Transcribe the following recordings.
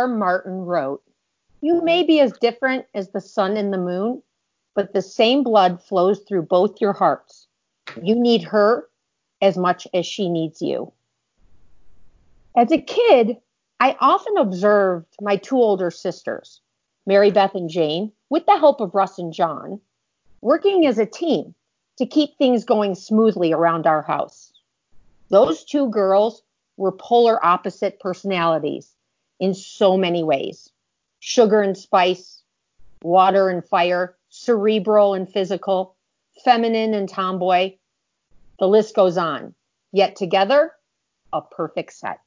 R. Martin wrote, You may be as different as the sun and the moon, but the same blood flows through both your hearts. You need her as much as she needs you. As a kid, I often observed my two older sisters, Mary Beth and Jane, with the help of Russ and John, working as a team to keep things going smoothly around our house. Those two girls were polar opposite personalities in so many ways sugar and spice, water and fire, cerebral and physical, feminine and tomboy. The list goes on. Yet together, a perfect set.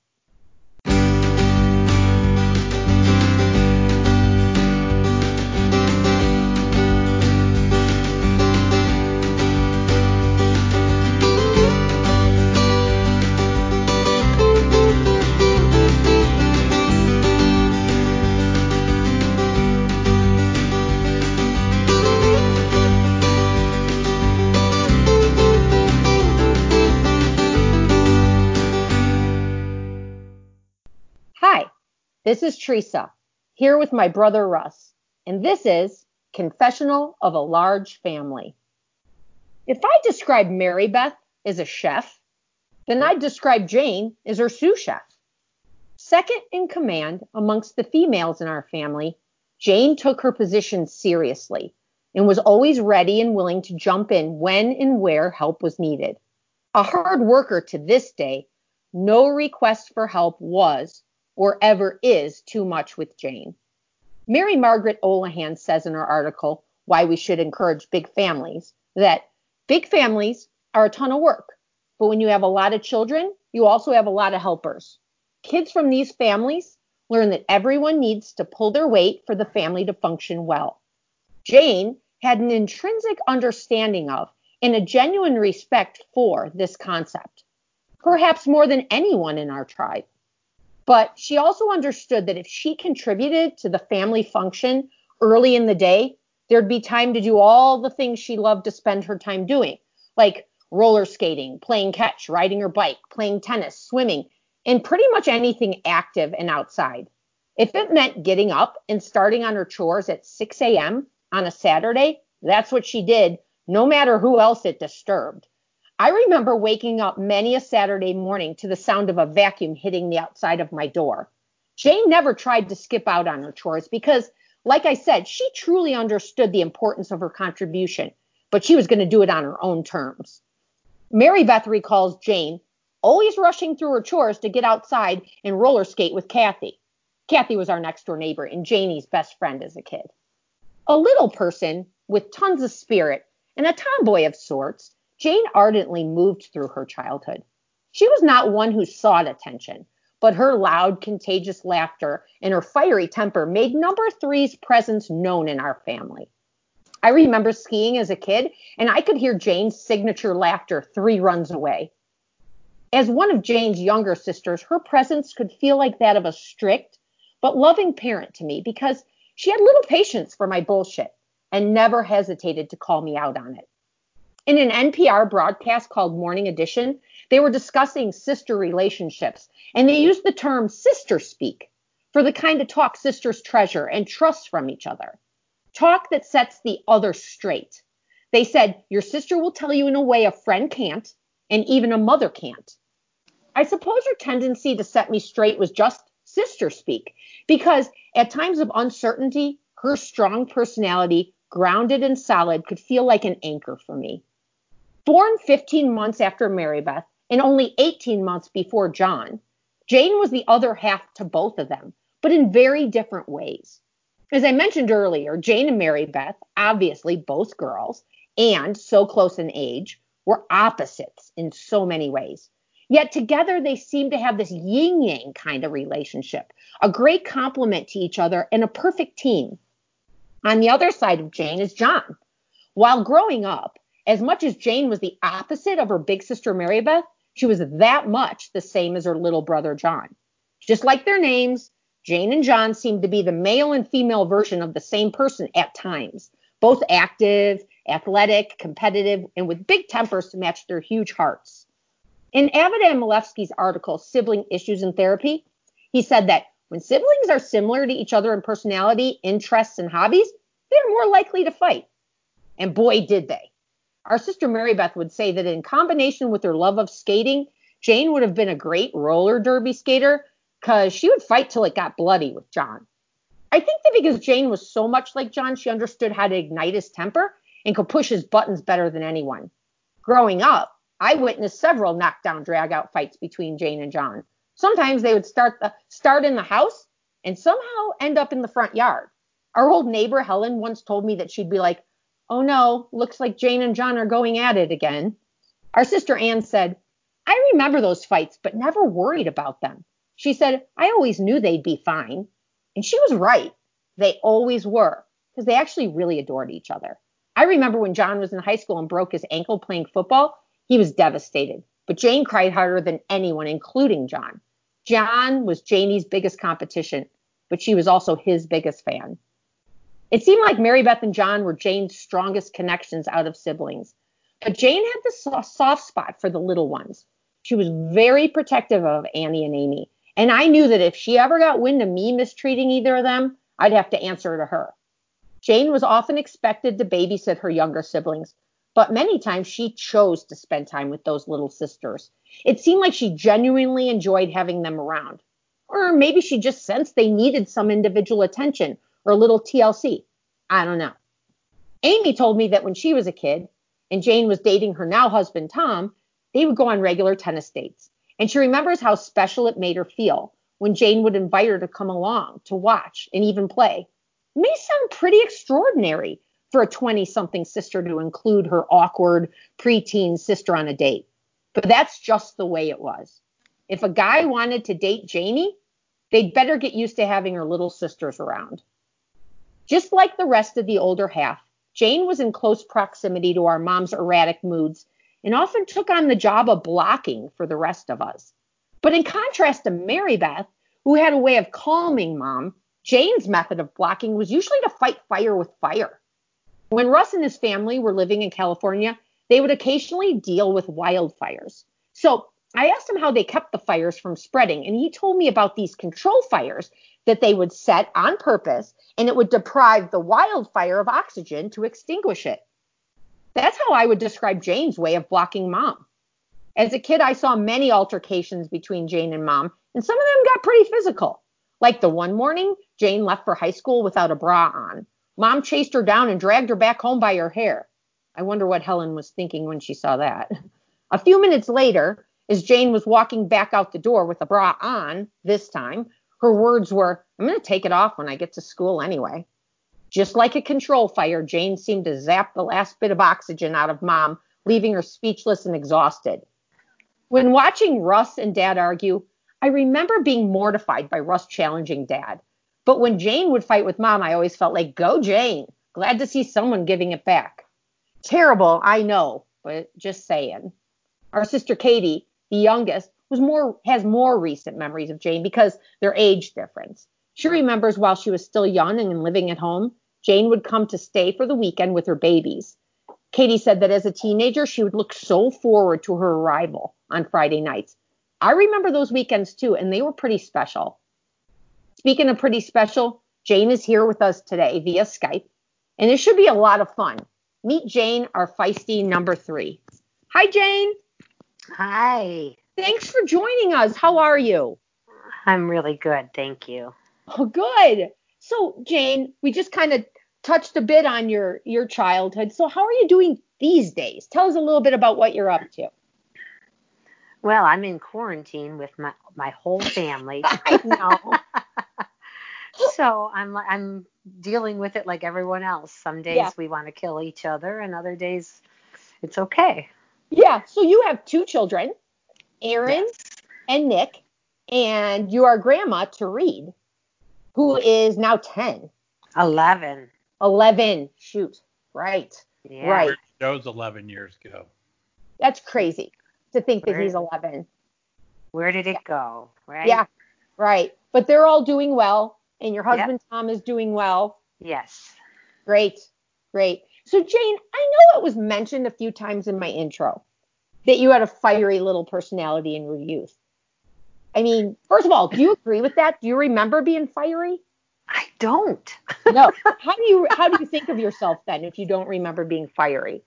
This is Teresa, here with my brother Russ, and this is Confessional of a Large Family. If I describe Mary Beth as a chef, then I'd describe Jane as her sous chef. Second in command amongst the females in our family, Jane took her position seriously and was always ready and willing to jump in when and where help was needed. A hard worker to this day, no request for help was or ever is too much with Jane. Mary Margaret Olohan says in her article, Why We Should Encourage Big Families, that big families are a ton of work, but when you have a lot of children, you also have a lot of helpers. Kids from these families learn that everyone needs to pull their weight for the family to function well. Jane had an intrinsic understanding of and a genuine respect for this concept, perhaps more than anyone in our tribe. But she also understood that if she contributed to the family function early in the day, there'd be time to do all the things she loved to spend her time doing, like roller skating, playing catch, riding her bike, playing tennis, swimming, and pretty much anything active and outside. If it meant getting up and starting on her chores at 6 a.m. on a Saturday, that's what she did, no matter who else it disturbed. I remember waking up many a Saturday morning to the sound of a vacuum hitting the outside of my door. Jane never tried to skip out on her chores because, like I said, she truly understood the importance of her contribution, but she was going to do it on her own terms. Mary Beth recalls Jane always rushing through her chores to get outside and roller skate with Kathy. Kathy was our next door neighbor and Janie's best friend as a kid. A little person with tons of spirit and a tomboy of sorts, Jane ardently moved through her childhood. She was not one who sought attention, but her loud, contagious laughter and her fiery temper made number three's presence known in our family. I remember skiing as a kid, and I could hear Jane's signature laughter three runs away. As one of Jane's younger sisters, her presence could feel like that of a strict but loving parent to me because she had little patience for my bullshit and never hesitated to call me out on it. In an NPR broadcast called Morning Edition, they were discussing sister relationships and they used the term sister speak for the kind of talk sisters treasure and trust from each other. Talk that sets the other straight. They said, Your sister will tell you in a way a friend can't, and even a mother can't. I suppose her tendency to set me straight was just sister speak, because at times of uncertainty, her strong personality, grounded and solid, could feel like an anchor for me. Born 15 months after Mary Beth and only 18 months before John, Jane was the other half to both of them, but in very different ways. As I mentioned earlier, Jane and Mary Beth, obviously both girls and so close in age, were opposites in so many ways. Yet together they seem to have this yin yang kind of relationship, a great complement to each other and a perfect team. On the other side of Jane is John. While growing up, as much as Jane was the opposite of her big sister Mary Beth, she was that much the same as her little brother John. Just like their names, Jane and John seemed to be the male and female version of the same person at times, both active, athletic, competitive, and with big tempers to match their huge hearts. In Avidan Milevsky's article, Sibling Issues in Therapy, he said that When siblings are similar to each other in personality, interests, and hobbies, they're more likely to fight. And boy, did they. Our sister Mary Beth would say that in combination with her love of skating, Jane would have been a great roller derby skater because she would fight till it got bloody with John. I think that because Jane was so much like John, she understood how to ignite his temper and could push his buttons better than anyone. Growing up, I witnessed several knockdown dragout fights between Jane and John. Sometimes they would start the start in the house and somehow end up in the front yard. Our old neighbor Helen once told me that she'd be like, "Oh no, looks like Jane and John are going at it again." Our sister Anne said, "I remember those fights, but never worried about them." She said, "I always knew they'd be fine." And she was right. They always were because they actually really adored each other. I remember when John was in high school and broke his ankle playing football, he was devastated. But Jane cried harder than anyone, including John. John was Janie's biggest competition, but she was also his biggest fan. It seemed like Mary Beth and John were Jane's strongest connections out of siblings. But Jane had the soft spot for the little ones. She was very protective of Annie and Amy. And I knew that if she ever got wind of me mistreating either of them, I'd have to answer to her. Jane was often expected to babysit her younger siblings, but many times she chose to spend time with those little sisters. It seemed like she genuinely enjoyed having them around. Or maybe she just sensed they needed some individual attention or a little TLC. I don't know. Amy told me that when she was a kid and Jane was dating her now husband, Tom, they would go on regular tennis dates. And she remembers how special it made her feel when Jane would invite her to come along to watch and even play may sound pretty extraordinary for a 20 something sister to include her awkward preteen sister on a date. But that's just the way it was. If a guy wanted to date Janie, they'd better get used to having her little sisters around. Just like the rest of the older half, Jane was in close proximity to our mom's erratic moods and often took on the job of blocking for the rest of us. But in contrast to Mary Beth, who had a way of calming mom, Jane's method of blocking was usually to fight fire with fire. When Russ and his family were living in California, they would occasionally deal with wildfires. So I asked him how they kept the fires from spreading, and he told me about these control fires that they would set on purpose, and it would deprive the wildfire of oxygen to extinguish it. That's how I would describe Jane's way of blocking mom. As a kid, I saw many altercations between Jane and mom, and some of them got pretty physical. Like the one morning, Jane left for high school without a bra on. Mom chased her down and dragged her back home by her hair. I wonder what Helen was thinking when she saw that. A few minutes later, as Jane was walking back out the door with a bra on, this time, her words were, I'm going to take it off when I get to school anyway. Just like a control fire, Jane seemed to zap the last bit of oxygen out of mom, leaving her speechless and exhausted. When watching Russ and dad argue, I remember being mortified by Russ challenging dad. But when Jane would fight with mom, I always felt like, go Jane. Glad to see someone giving it back. Terrible, I know, but just saying. Our sister Katie, the youngest, was more has more recent memories of Jane because their age difference. She remembers while she was still young and living at home, Jane would come to stay for the weekend with her babies. Katie said that as a teenager, she would look so forward to her arrival on Friday nights I remember those weekends too, and they were pretty special. Speaking of pretty special, Jane is here with us today via Skype, and it should be a lot of fun. Meet Jane, our feisty number three. Hi, Jane. Hi. Thanks for joining us. How are you? I'm really good. Thank you. Oh, good. So, Jane, we just kind of touched a bit on your your childhood. So, how are you doing these days? Tell us a little bit about what you're up to. Well, I'm in quarantine with my my whole family. I know. so I'm I'm dealing with it like everyone else. Some days yeah. we want to kill each other, and other days it's okay. Yeah. So you have two children, Aaron yes. and Nick, and your grandma to read, who is now ten. Eleven. Eleven. Shoot. Right. Yeah. Right. That was 11 years ago. That's crazy to think Where- that he's 11. Where did it go? Right? Yeah, right. But they're all doing well, and your husband Tom is doing well. Yes. Great, great. So, Jane, I know it was mentioned a few times in my intro that you had a fiery little personality in your youth. I mean, first of all, do you agree with that? Do you remember being fiery? I don't. no. How do you how do you think of yourself then if you don't remember being fiery?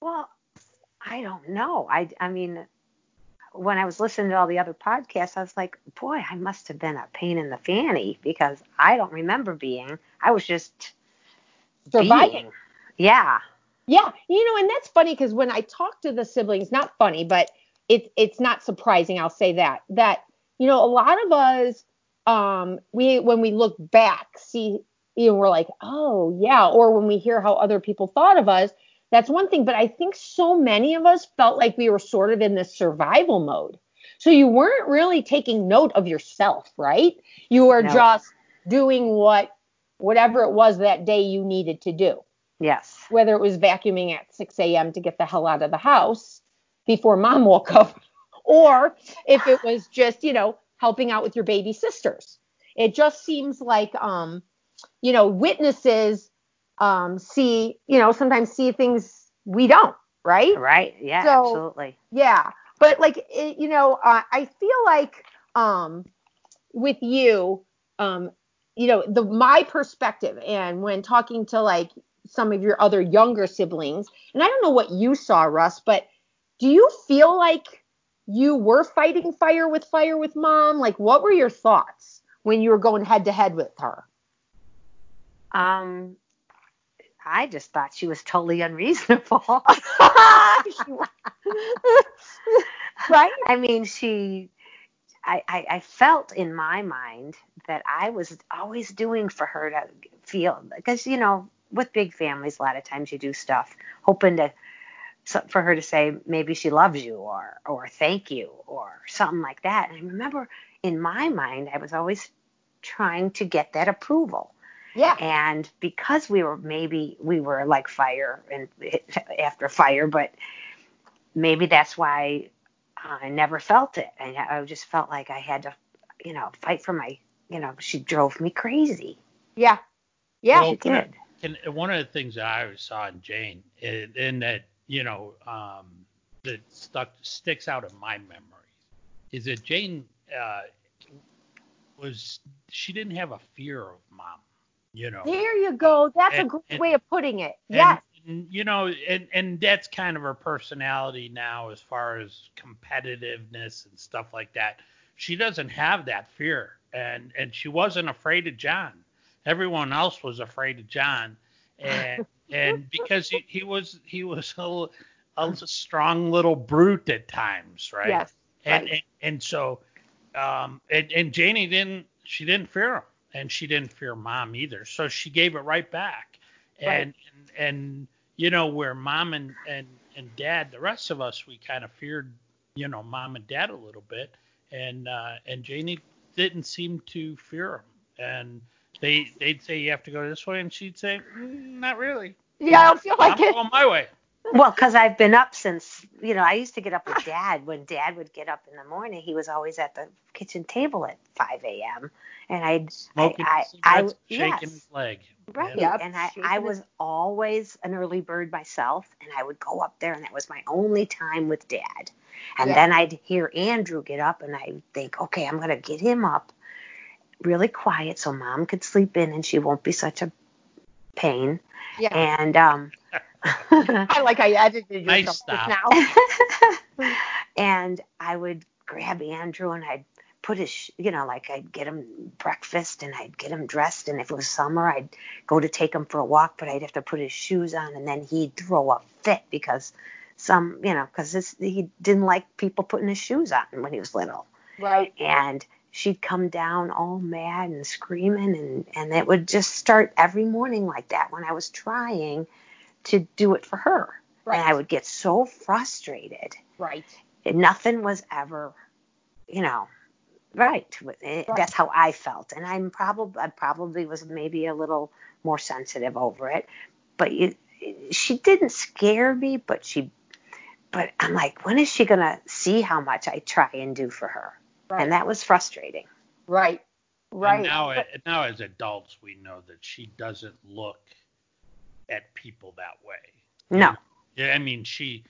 Well, I don't know. I I mean, when I was listening to all the other podcasts, I was like, boy, I must have been a pain in the fanny because I don't remember being. I was just surviving. Being. Yeah. Yeah, you know, and that's funny because when I talk to the siblings, not funny, but it's it's not surprising. I'll say that that you know a lot of us, um, we when we look back, see, you know, we're like, oh yeah, or when we hear how other people thought of us, that's one thing. But I think so many of us felt like we were sort of in this survival mode. So you weren't really taking note of yourself, right? You were no. just doing what whatever it was that day you needed to do. Yes. Whether it was vacuuming at 6 a.m. to get the hell out of the house before mom woke up, or if it was just, you know, helping out with your baby sisters. It just seems like, um, you know, witnesses um, see, you know, sometimes see things we don't, right? Right. Yeah, so, absolutely. Yeah. But like, it, you know, uh, I feel like um, with you, um, you know, the my perspective, and when talking to like some of your other younger siblings. And I don't know what you saw, Russ, but do you feel like you were fighting fire with fire with mom? Like, what were your thoughts when you were going head to head with her? Um, I just thought she was totally unreasonable. right? I mean, she. I, I, I felt in my mind that I was always doing for her to feel because you know with big families, a lot of times you do stuff hoping to for her to say maybe she loves you or or thank you or something like that. And I remember in my mind, I was always trying to get that approval. Yeah. And because we were maybe we were like fire and after fire, but maybe that's why I never felt it. And I just felt like I had to, you know, fight for my, you know, she drove me crazy. Yeah. Yeah, well, she did. And one of the things that I always saw in Jane, and that you know, um, that stuck sticks out in my memory, is that Jane uh, was she didn't have a fear of mom. You know. There you go. That's and, a great and, way of putting it. Yes. And, you know, and and that's kind of her personality now, as far as competitiveness and stuff like that. She doesn't have that fear, and and she wasn't afraid of John everyone else was afraid of John, and and because he, he was he was a, a strong little brute at times, right? Yes. And right. and, and so um and, and Janie didn't she didn't fear him and she didn't fear mom either. So she gave it right back. And right. and, and you know where mom and and and dad the rest of us we kind of feared you know mom and dad a little bit and uh and Janie didn't seem to fear him and they they'd say you have to go this way, and she'd say, mm, not really. Yeah, I don't feel like I'm it. going my way. Well, because I've been up since, you know, I used to get up with dad. When dad would get up in the morning, he was always at the kitchen table at 5 a.m. And I'd smoking I, I, I shaking yes. his leg. Right. Yep. And I, I was always an early bird myself, and I would go up there, and that was my only time with dad. And yeah. then I'd hear Andrew get up, and I'd think, okay, I'm going to get him up really quiet so mom could sleep in and she won't be such a pain. Yeah. And um I like I edited yourself nice now. and I would grab Andrew and I'd put his, you know, like I'd get him breakfast and I'd get him dressed. And if it was summer, I'd go to take him for a walk, but I'd have to put his shoes on and then he'd throw a fit because some, you know, because he didn't like people putting his shoes on when he was little. Right. And she'd come down all mad and screaming and and it would just start every morning like that when I was trying to do it for her. Right. And I would get so frustrated. Right. And nothing was ever, you know, right. right. That's how I felt. And I'm probably I probably was maybe a little more sensitive over it. But it, she didn't scare me, but she but I'm like, when is she gonna see how much I try and do for her? Right. And that was frustrating. Right. Right. And now, but, now as adults, we know that she doesn't look at people that way. No. Yeah, I mean she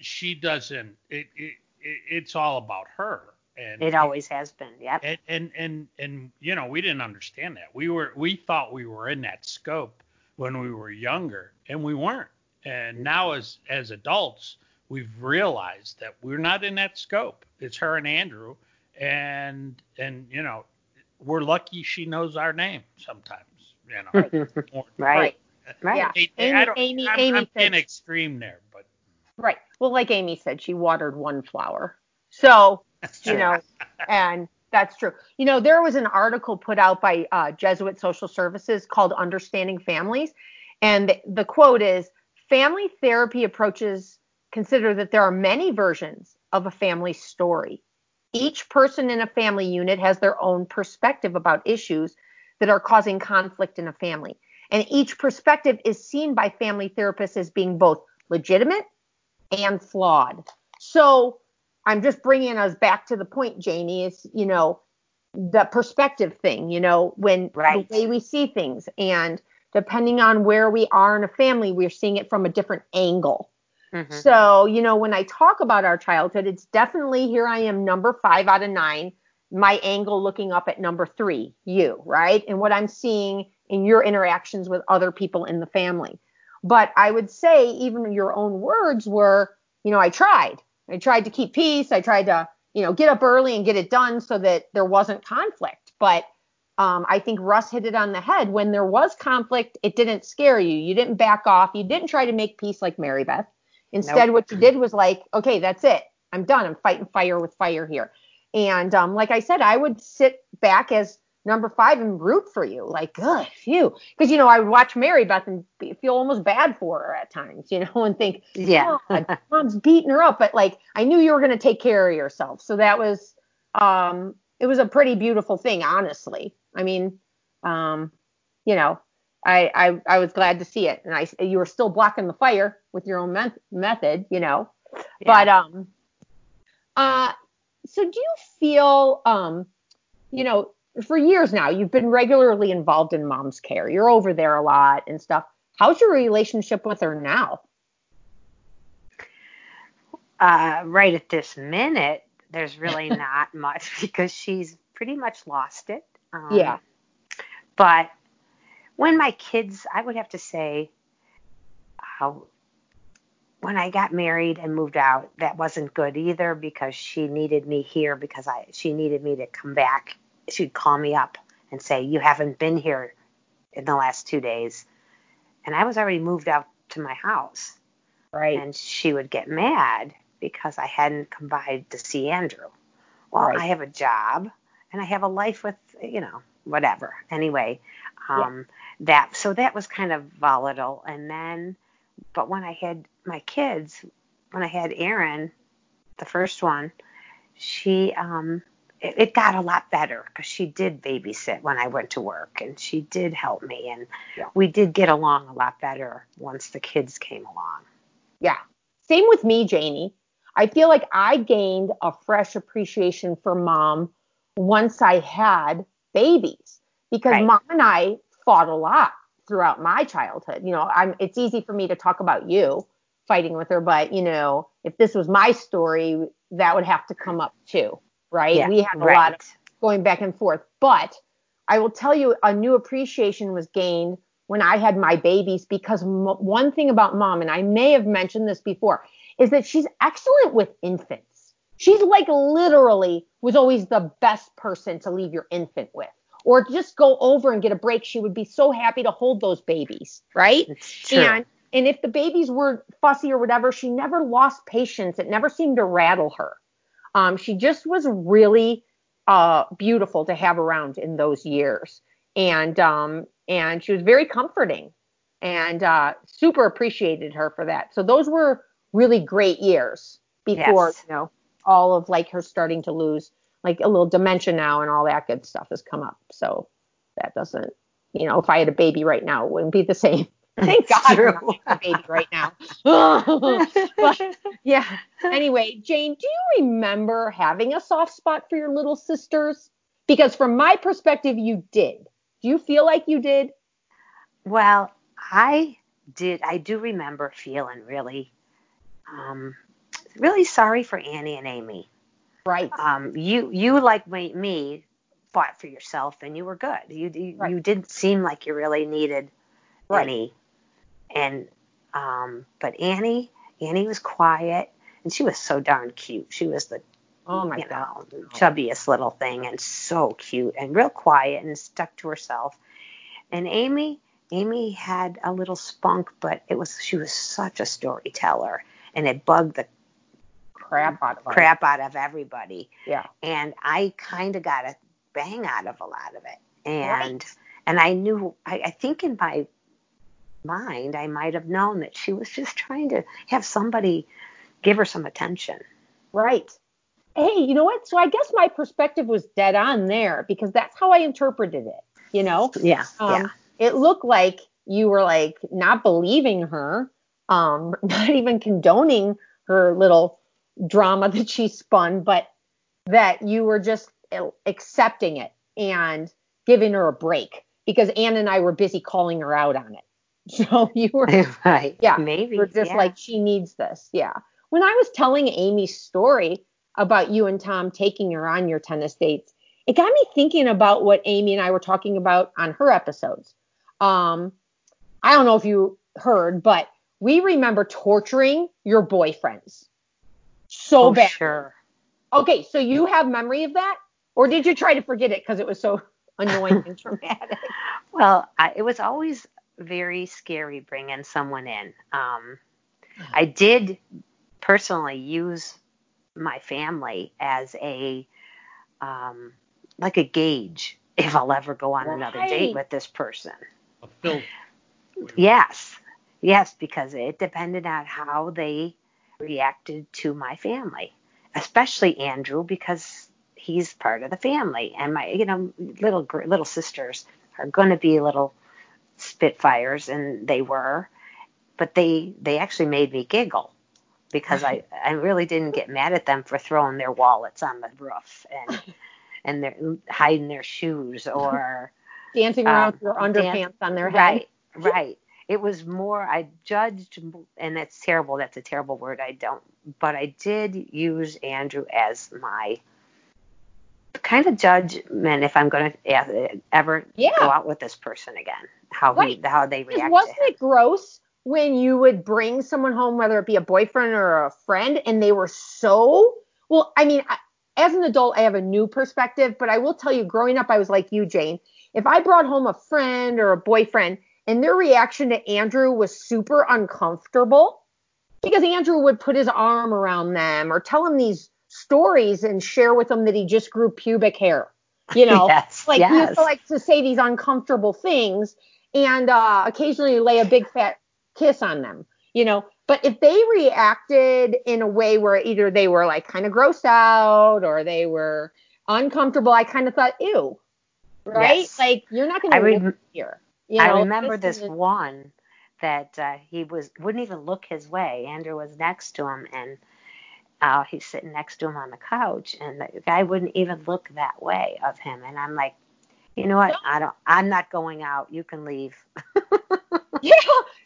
she doesn't. It, it, it it's all about her, And It always has been. Yep. and, and and and you know we didn't understand that we were we thought we were in that scope when we were younger and we weren't and mm-hmm. now as as adults we've realized that we're not in that scope it's her and andrew and and you know we're lucky she knows our name sometimes you know More- right. Right. Yeah. I- I Amy- Amy- I'm, Amy I'm said- extreme there but Right. Well, like Amy said, she watered one flower. So, that's you true. know, and that's true. You know, there was an article put out by uh, Jesuit Social Services called Understanding Families. And the, the quote is Family therapy approaches consider that there are many versions of a family story. Each person in a family unit has their own perspective about issues that are causing conflict in a family. And each perspective is seen by family therapists as being both legitimate and flawed. So I'm just bringing us back to the point, Janie, is, you know, the perspective thing, you know, when Right. the way we see things and depending on where we are in a family, we're seeing it from a different angle. Mhm. So, you know, when I talk about our childhood, it's definitely here I am, number five out of nine, my angle looking up at number three, you, right? And what I'm seeing in your interactions with other people in the family. But I would say, even your own words were, you know, I tried. I tried to keep peace. I tried to, you know, get up early and get it done so that there wasn't conflict. But um, I think Russ hit it on the head. When there was conflict, it didn't scare you. You didn't back off. You didn't try to make peace like Mary Beth. Instead, Nope. what you did was like, okay, that's it. I'm done. I'm fighting fire with fire here. And um, like I said, I would sit back as number five and root for you. Like, good, phew. Because, you know, I would watch Mary Beth and be, feel almost bad for her at times, you know, and think, Yeah. God, mom's beating her up. But like, I knew you were going to take care of yourself. So that was, um, it was a pretty beautiful thing, honestly. I mean, um, you know, I, I, I was glad to see it. And I, you were still blocking the fire with your own met- method, you know, Yeah. but, um, uh, so do you feel, um, you know, for years now, you've been regularly involved in mom's care. You're over there a lot and stuff. How's your relationship with her now? uh, right at this minute, there's really not much because she's pretty much lost it. Um, Yeah. But when my kids, I would have to say, how when I got married and moved out, that wasn't good either because she needed me here because I she needed me to come back. She'd call me up and say, "You haven't been here in the last two days," and I was already moved out to my house Right. and she would get mad because I hadn't come by to see Andrew. Well, Right. I have a job and I have a life with, you know, whatever. Anyway, um, that so that was kind of volatile. And then, but when I had my kids, when I had Aaron, the first one, she, um, it, it got a lot better because she did babysit when I went to work and she did help me and Yeah. we did get along a lot better once the kids came along. Yeah. Same with me, Janie. I feel like I gained a fresh appreciation for mom once I had babies because Right. mom and I fought a lot throughout my childhood. You know, I'm it's easy for me to talk about you fighting with her, but you know, if this was my story, that would have to come up too, right? Yeah, we had a right. lot of going back and forth. But I will tell you, a new appreciation was gained when I had my babies because m- one thing about mom, and I may have mentioned this before, is that she's excellent with infants. She's like literally was always the best person to leave your infant with. Or just go over and get a break. She would be so happy to hold those babies, right? It's true. And and if the babies were fussy or whatever, she never lost patience. It never seemed to rattle her. Um, she just was really uh, beautiful to have around in those years, and um, and she was very comforting, and uh, super appreciated her for that. So those were really great years before Yes. you know all of like her starting to lose like a little dementia now and all that good stuff has come up. So that doesn't, you know, if I had a baby right now, it wouldn't be the same. Thank God I'm not a baby right now. but yeah. Anyway, Jane, do you remember having a soft spot for your little sisters? Because from my perspective, you did. Do you feel like you did? Well, I did. I do remember feeling really, um, really sorry for Annie and Amy. Right. Um, you you like me, me fought for yourself and you were good. You you, Right. you didn't seem like you really needed Right. any. And um, but Annie Annie was quiet and she was so darn cute. She was the oh my you god. know chubbiest little thing and so cute and real quiet and stuck to herself. And Amy Amy had a little spunk, but it was she was such a storyteller and it bugged the Crap out of crap out of everybody. Yeah. And I kind of got a bang out of a lot of it. And Right. and I knew I, I think in my mind I might have known that she was just trying to have somebody give her some attention. Right. Hey, you know what? So I guess my perspective was dead on there because that's how I interpreted it. You know, Yeah. um, it looked like you were like not believing her, um, not even condoning her little drama that she spun, but that you were just accepting it and giving her a break because Ann and I were busy calling her out on it. So you were right. Yeah, Maybe. we're just yeah. like she needs this. Yeah. When I was telling Amy's story about you and Tom taking her on your tennis dates, it got me thinking about what Amy and I were talking about on her episodes. Um, I don't know if you heard, but we remember torturing your boyfriends so oh, bad. sure. Okay, so you have memory of that, or did you try to forget it because it was so annoying and traumatic? Well, I, it was always very scary bringing someone in. Um, I did personally use my family as a um, like a gauge if I'll ever go on another date with this person. A. Yes, yes, because it depended on how they reacted to my family, especially Andrew because he's part of the family, and my you know little little sisters are going to be little spitfires, and they were, but they they actually made me giggle because I I really didn't get mad at them for throwing their wallets on the roof and and their hiding their shoes or Dancing around Um, with your dan- underpants on their head. Right, right. It was more I judged, and that's terrible. That's a terrible word. I don't, but I did use Andrew as my kind of judgment if I'm going to ever Yeah. go out with this person again. How Right. he, how they react. wasn't it gross when you would bring someone home, whether it be a boyfriend or a friend, and they were so well? I mean, I, as an adult, I have a new perspective, but I will tell you, growing up, I was like you, Jane. If I brought home a friend or a boyfriend, and their reaction to Andrew was super uncomfortable, because Andrew would put his arm around them or tell them these stories and share with them that he just grew pubic hair. You know, yes, like he yes. used to like to say these uncomfortable things and uh, occasionally lay a big fat kiss on them, you know. But if they reacted in a way where either they were like kind of grossed out or they were uncomfortable, I kind of thought, ew, right? Yes. Like you're not going to live here. You I remember this one that uh, he was wouldn't even look his way. Andrew was next to him, and uh, he's sitting next to him on the couch, and the guy wouldn't even look that way of him. And I'm like, you know what? I don't. I'm not going out. You can leave. Yeah.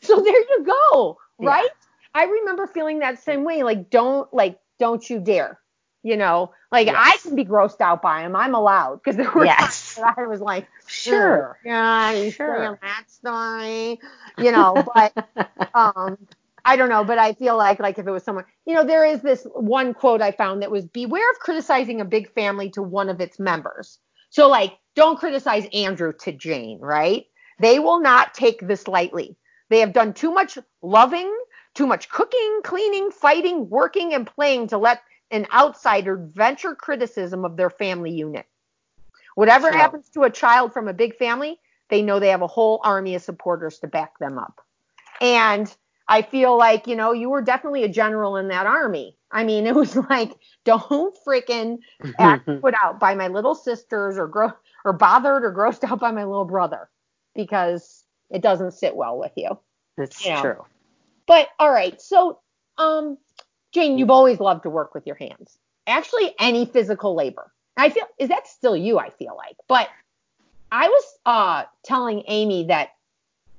So there you go. Yeah. Right? I remember feeling that same way. Like, don't like, don't you dare. You know, like Yes. I can be grossed out by him. I'm allowed because there were Yes. times that I was like, Sure. yeah, he's Sure. that story. You know, but um, I don't know. But I feel like like if it was someone, you know, there is this one quote I found that was beware of criticizing a big family to one of its members. So like, don't criticize Andrew to Jane, right? They will not take this lightly. They have done too much loving, too much cooking, cleaning, fighting, working, and playing to let an outsider venture criticism of their family unit. Whatever happens to a child from a big family, they know they have a whole army of supporters to back them up. And I feel like, you know, you were definitely a general in that army. I mean, it was like, don't freaking act put out by my little sisters or gro- or bothered or grossed out by my little brother because it doesn't sit well with you. It's Yeah. true. But all right, so um Jane, you've always loved to work with your hands. Actually, any physical labor. I feel is that still you, I feel like. But I was uh telling Amy that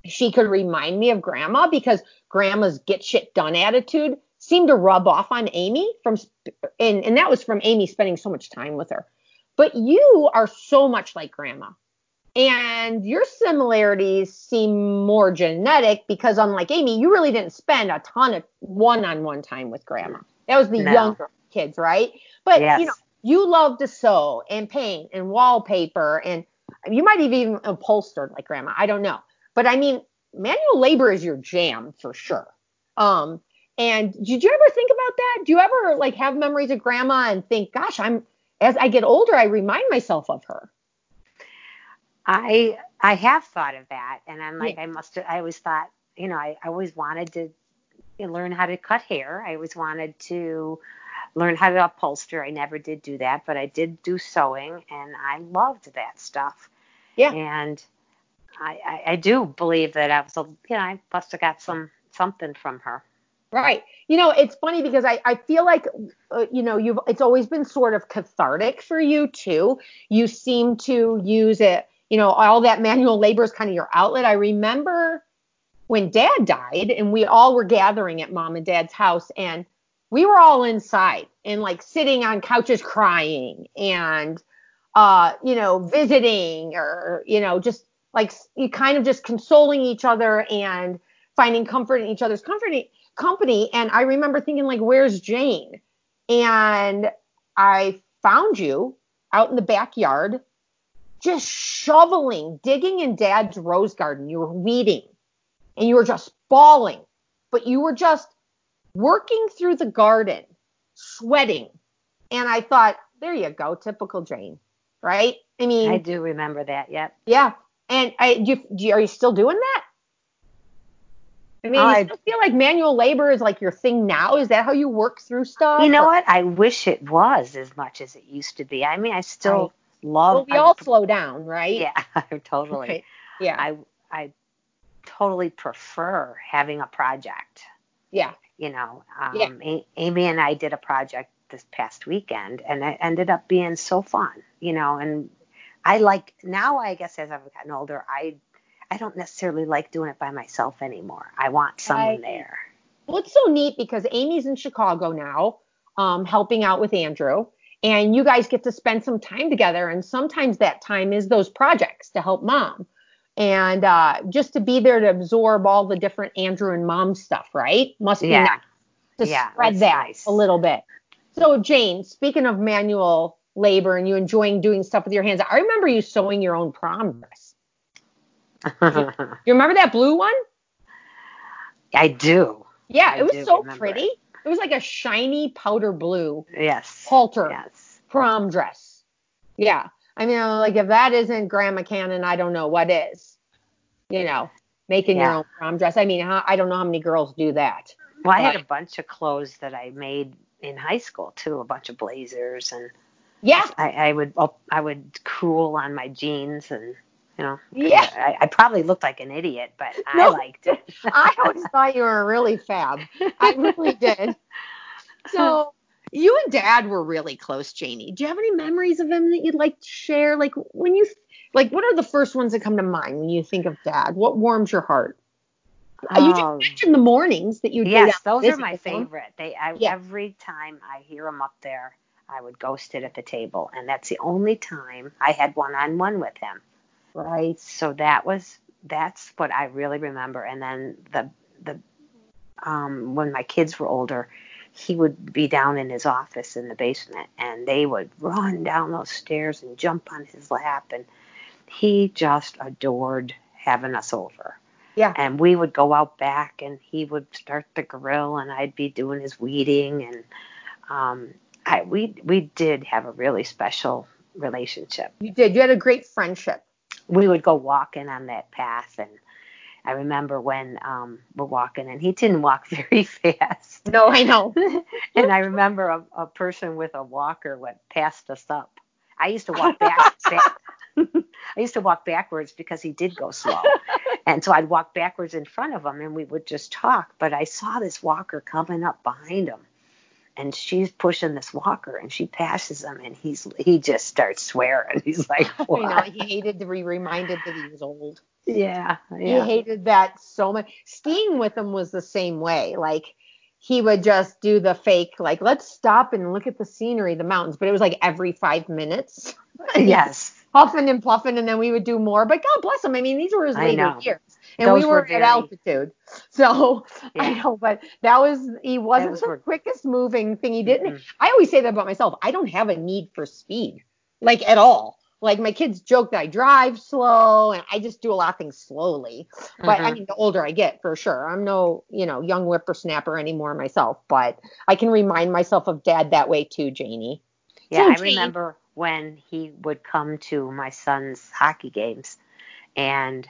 she could remind me of grandma because grandma's get shit done attitude seemed to rub off on Amy from and and that was from Amy spending so much time with her. But you are so much like grandma. And your similarities seem more genetic because unlike Amy, you really didn't spend a ton of one-on-one time with grandma. That was the No. younger kids, right? But Yes. you know, you love to sew and paint and wallpaper and you might have even upholstered like grandma. I don't know. But I mean, manual labor is your jam for sure. Um, and did you ever think about that? Do you ever like have memories of grandma and think, gosh, I'm as I get older, I remind myself of her. I I have thought of that, and I'm like, I must. I always thought, you know, I, I always wanted to learn how to cut hair. I always wanted to learn how to upholster. I never did do that, but I did do sewing, and I loved that stuff. Yeah. And I I, I do believe that I was, a, you know, I must have got some something from her. Right. You know, it's funny because I, I feel like, uh, you know, you've, it's always been sort of cathartic for you too. You seem to use it, you know, all that manual labor is kind of your outlet. I remember when dad died and we all were gathering at mom and dad's house and we were all inside and like sitting on couches crying and, uh, you know, visiting or, you know, just like you kind of just consoling each other and finding comfort in each other's comforting company and I remember thinking like where's Jane? And I found you out in the backyard just shoveling, digging in dad's rose garden. You were weeding and you were just bawling, but you were just working through the garden, sweating. And I thought, there you go, typical Jane, right? I mean, I do remember that. Yep. yeah. And I, do you, do you, are you still doing that? I mean, you I- still feel like manual labor is like your thing now. Is that how you work through stuff? You know Or- what? I wish it was as much as it used to be. I mean, I still love. Well, we all slow down, right? Yeah, totally. Right. Yeah. I I totally prefer having a project. yeah. You know, um, Yeah. A- Amy and I did a project this past weekend, and it ended up being so fun. You know, and I like now. I guess as I've gotten older, I I don't necessarily like doing it by myself anymore. I want someone Right. there. Well, it's so neat because Amy's in Chicago now, um, helping out with Andrew, and you guys get to spend some time together. And sometimes that time is those projects to help mom, and uh, just to be there to absorb all the different Andrew and mom stuff, right? Must be Yeah. nice to Yeah, spread that nice. a little bit. So, Jane, speaking of manual labor and you enjoying doing stuff with your hands, I remember you sewing your own prom dress. You remember that blue one? I do. Yeah, I it was so pretty. It was like a shiny powder blue Yes. halter Yes. prom dress. Yeah. I mean, like if that isn't Grandma Cannon, I don't know what is. You know, making your own prom dress. I mean, I don't know how many girls do that. Well, I had a bunch of clothes that I made in high school too, a bunch of blazers, and Yeah. I, I would oh, I would cool on my jeans, and you know, Yeah. I, I probably looked like an idiot, but I liked it. I always thought you were really fab. I really did. So you and Dad were really close, Janie. Do you have any memories of him that you'd like to share? Like when you, like, what are the first ones that come to mind when you think of Dad? What warms your heart? Uh, you Oh. just mentioned the mornings that you yes, those are my favorite. They I, Yeah. every time I hear him up there, I would go sit at the table, and that's the only time I had one on one with him. Right. so that was that's what I really remember. And then the the um, when my kids were older, he would be down in his office in the basement, and they would run down those stairs and jump on his lap, and he just adored having us over. Yeah. And we would go out back, and he would start the grill, and I'd be doing his weeding, and um, I we we did have a really special relationship You did. You had a great friendship. We would go walking on that path and I remember when um we're walking and he didn't walk very fast. No, I know. and I remember a, a person with a walker went past us up. I used to walk back, back I used to walk backwards because he did go slow. And so I'd walk backwards in front of him and we would just talk. But I saw this walker coming up behind him. And she's pushing this walker and she passes him and he's he just starts swearing. He's like, I know. He hated to be reminded that he was old. Yeah, He hated that so much. Skiing with him was the same way. Like he would just do the fake, like, let's stop and look at the scenery, the mountains. But it was like every five minutes. yes. Huffing and puffing, and then we would do more. But God bless him. I mean, these were his later years. And Those we were, were very- at altitude. So I Yeah. know, but that was, he wasn't Those the quickest moving thing he didn't. Mm-mm. I always say that about myself. I don't have a need for speed, like at all. Like my kids joke that I drive slow and I just do a lot of things slowly. But I Mhm. mean, the older I get, for sure. I'm no, you know, young whippersnapper anymore myself, but I can remind myself of dad that way too, Janie. Yeah, So, I remember when he would come to my son's hockey games, and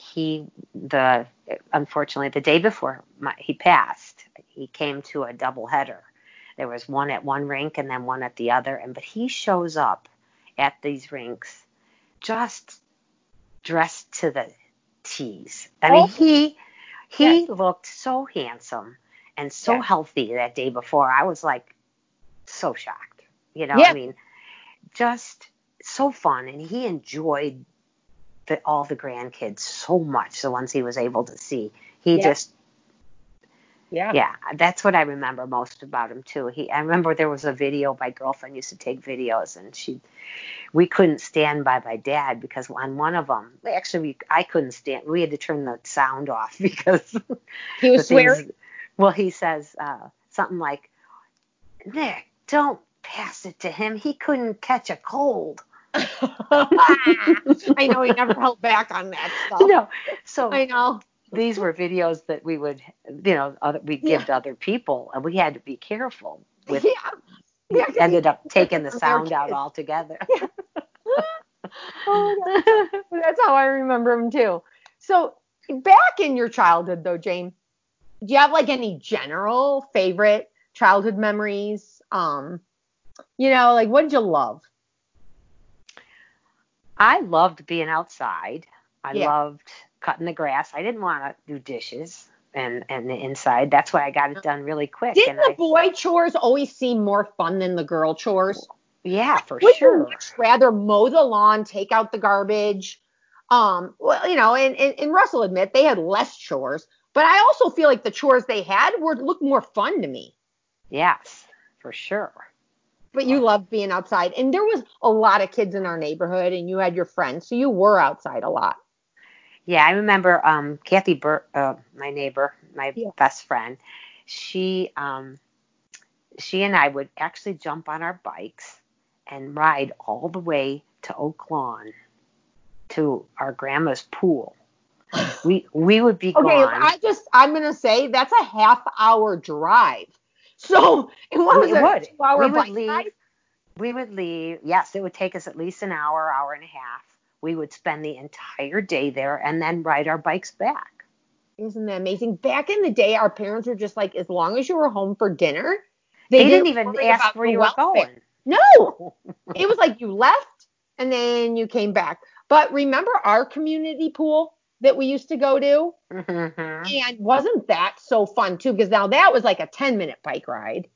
he the unfortunately the day before my, he passed, he came to a double header. There was one at one rink and then one at the other, and but he shows up at these rinks just dressed to the T's. I mean, Oh. he he looked so handsome and so healthy that day before. I was like so shocked. You know, Yeah. I mean, just so fun, and he enjoyed the, all the grandkids so much. The ones he was able to see, he Yeah. just Yeah. yeah, that's what I remember most about him too. He, I remember there was a video. My girlfriend used to take videos, and she, we couldn't stand by my dad because on one of them, actually, we, I couldn't stand. We had to turn the sound off because He was the things- swearing. Well, he says uh, something like, "Nick, don't pass it to him. He couldn't catch a cold." I know he never held back on that stuff. No, so I know. these were videos that we would, you know, other, we'd give to other people, and we had to be careful with. yeah. Yeah, ended up taking the sound out altogether. Oh, that's, that's how I remember him too. So back in your childhood though, Jane, do you have like any general favorite childhood memories? Um, you know, like what did you love? I loved being outside. I Yeah. loved cutting the grass. I didn't want to do dishes and and the inside. That's why I got it done really quick. Didn't the I, boy chores always seem more fun than the girl chores? yeah, for Would sure. much rather mow the lawn, take out the garbage? Um, well, you know, and, and, and Russell admit they had less chores, but I also feel like the chores they had were looked more fun to me. Yes, for sure. But you loved being outside, and there was a lot of kids in our neighborhood, and you had your friends, so you were outside a lot. Yeah, I remember um, Kathy Bur- uh, my neighbor, my Yeah. best friend. She um, she and I would actually jump on our bikes and ride all the way to Oak Lawn to our grandma's pool. We we would be Okay, gone. I just I'm gonna say that's a half hour drive. So it was it a would. two hour we would leave. ride. We would leave. Yes, it would take us at least an hour, hour and a half. We would spend the entire day there and then ride our bikes back. Isn't that amazing? Back in the day, our parents were just like, as long as you were home for dinner, They, didn't, even ask where you were going. No, it was like you left and then you came back. But remember our community pool that we used to go to? Mhm. And wasn't that so fun too? Because now that was like a 10 minute bike ride.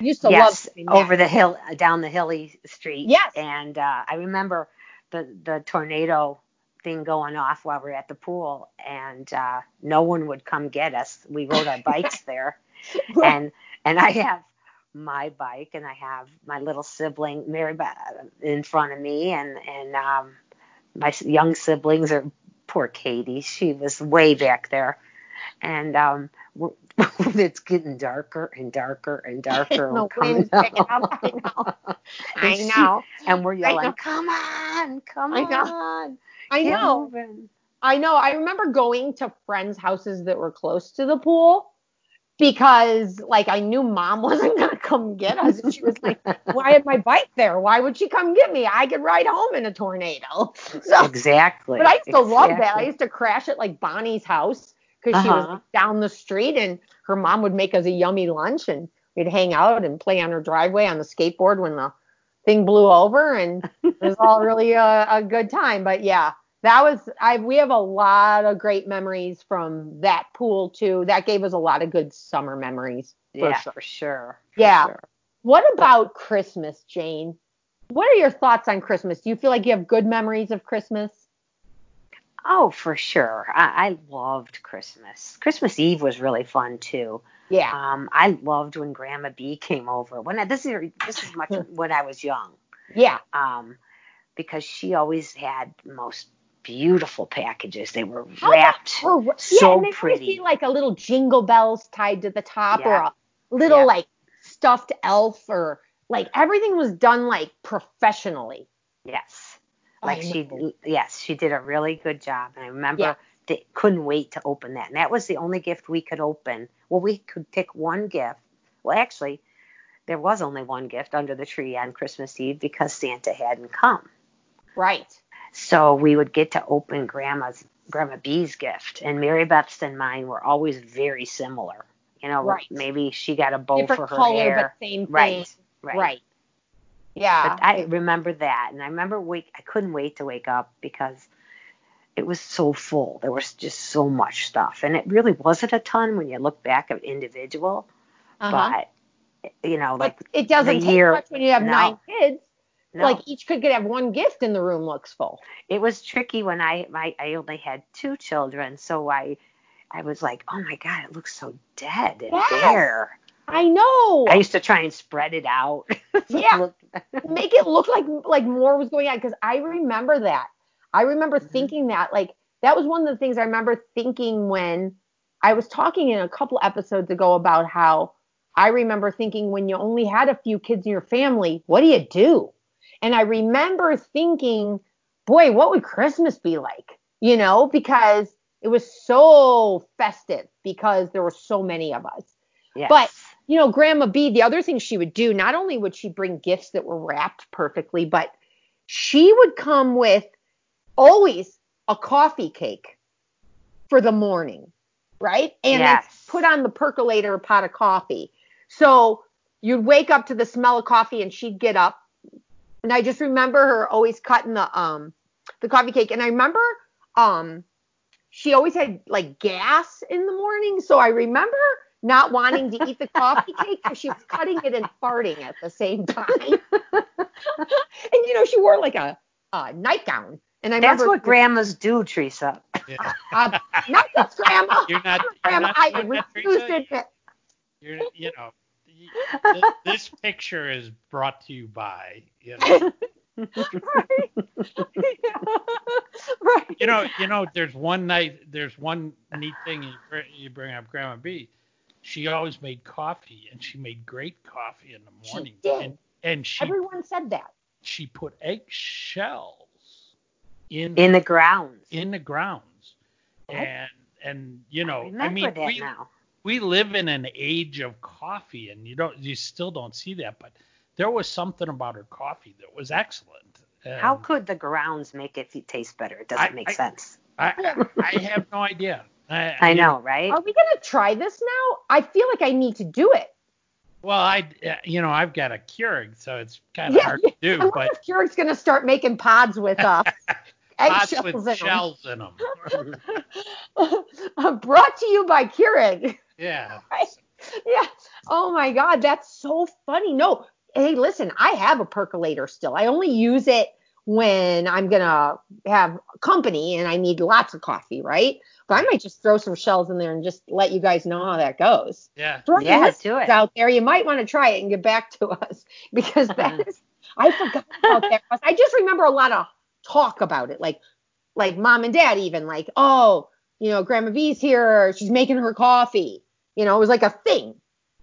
Used to love yes, that. over the hill, down the hilly street. Yes. And uh, I remember the the tornado thing going off while we were at the pool, and uh, no one would come get us. We rode our bikes there, and and I have my bike, and I have my little sibling Mary in front of me, and and um, my young siblings are poor Katie. She was way back there, and um, it's getting darker and darker and darker. the wind's picking up. I know. And I she- know. and we're know. yelling, "Come on, come I know. on, I know. moving." I know. I remember going to friends' houses that were close to the pool because, like, I knew mom wasn't going to come get us. And she was like, Why had my bike there? Why would she come get me? I could ride home in a tornado. So, Exactly. but I used to love that. I used to crash at like Bonnie's house because she was Uh-huh. like, down the street and her mom would make us a yummy lunch and we'd hang out and play on her driveway on the skateboard when the thing blew over and it was all really a, a good time. But yeah, that was I we have a lot of great memories from that pool too. That gave us a lot of good summer memories. For yeah, sure. for sure. for Yeah. sure. What about Christmas, Jane? What are your thoughts on Christmas? Do you feel like you have good memories of Christmas? Oh, for sure. I, I loved Christmas. Christmas Eve was really fun too. Yeah. Um, I loved when Grandma B came over. When I, this is this is much when I was young. Yeah. Um, because she always had most beautiful packages. They were wrapped her- so yeah, and they always pretty. be like a little jingle bells tied to the top or a little Yeah. like stuffed elf or like everything was done like professionally. Yes. Oh, I Like she, know. yes, she did a really good job. And I remember Yeah. they couldn't wait to open that. And that was the only gift we could open. Well, we could pick one gift. Well, actually, there was only one gift under the tree on Christmas Eve because Santa hadn't come. Right. So we would get to open Grandma's Grandma B's gift, and Mary Beth's and mine were always very similar. You know, Right. maybe she got a bow Different for her color hair. but same thing. right, right, Right. Yeah. But I remember that, and I remember wake. I couldn't wait to wake up because it was so full. There was just so much stuff, and it really wasn't a ton when you look back at individual. uh-huh. But you know, like but it doesn't take year- much when you have no. nine kids. No, Like each could get have one gift and the room looks full. it was tricky when I my I only had two children, so I I was like, oh my god, it looks so dead and Yes. bare. I know. I used to try and spread it out. Yeah. Make it look like like more was going on because I remember that. I remember Mhm. thinking that like that was one of the things I remember thinking when I was talking in a couple episodes ago about how I remember thinking when you only had a few kids in your family, what do you do? And I remember thinking, boy, what would Christmas be like? You know, because it was so festive because there were so many of us yes. But- you know, Grandma B, the other thing she would do, not only would she bring gifts that were wrapped perfectly, but she would come with always a coffee cake for the morning, right? And Yes. put on the percolator a pot of coffee. So you'd wake up to the smell of coffee and she'd get up. And I just remember her always cutting the um the coffee cake. And I remember um she always had like gas in the morning. So I remember not wanting to eat the coffee cake because she was cutting it and farting at the same time. and you know, she wore like a, a nightgown. And I That's remember what grandmas do, Teresa. Yeah. uh, not this grandma. You're not. You're grandma, not I doing that, refuse Teresa. to admit. You're, you know, y- th- this picture is brought to you by, you know, right. you know, you know. There's one night. There's one neat thing you, you bring up, Grandma B. She always made coffee, and she made great coffee in the morning. She did. And and she Everyone said that. she put eggshells in In the grounds. in the grounds, and and you know, I I, mean, we, now. We live in an age of coffee and you don't you still don't see that but there was something about her coffee that was excellent And How could the grounds make it taste better? It doesn't I- make I- sense. I, I, I have no idea I, I you know, right? Are we gonna try this now? I feel like I need to do it. well i uh, you know i've got a Keurig so it's kind of Yeah, hard to I do wonder but if Keurig's gonna start making pods with uh, pots eggshells with in shells in them them. Brought to you by Keurig. Yeah Right. Yeah. Oh my God, that's so funny. No, hey, listen, I have a percolator still. I only use it when I'm gonna have company and I need lots of coffee, right? But I might just throw some shells in there and just let you guys know how that goes. yeah For any Yeah, do it. out there, you might want to try it and get back to us because that is I forgot about that. I just remember a lot of talk about it, like like mom and dad even like, oh, you know, Grandma B's here, she's making her coffee. You know, it was like a thing.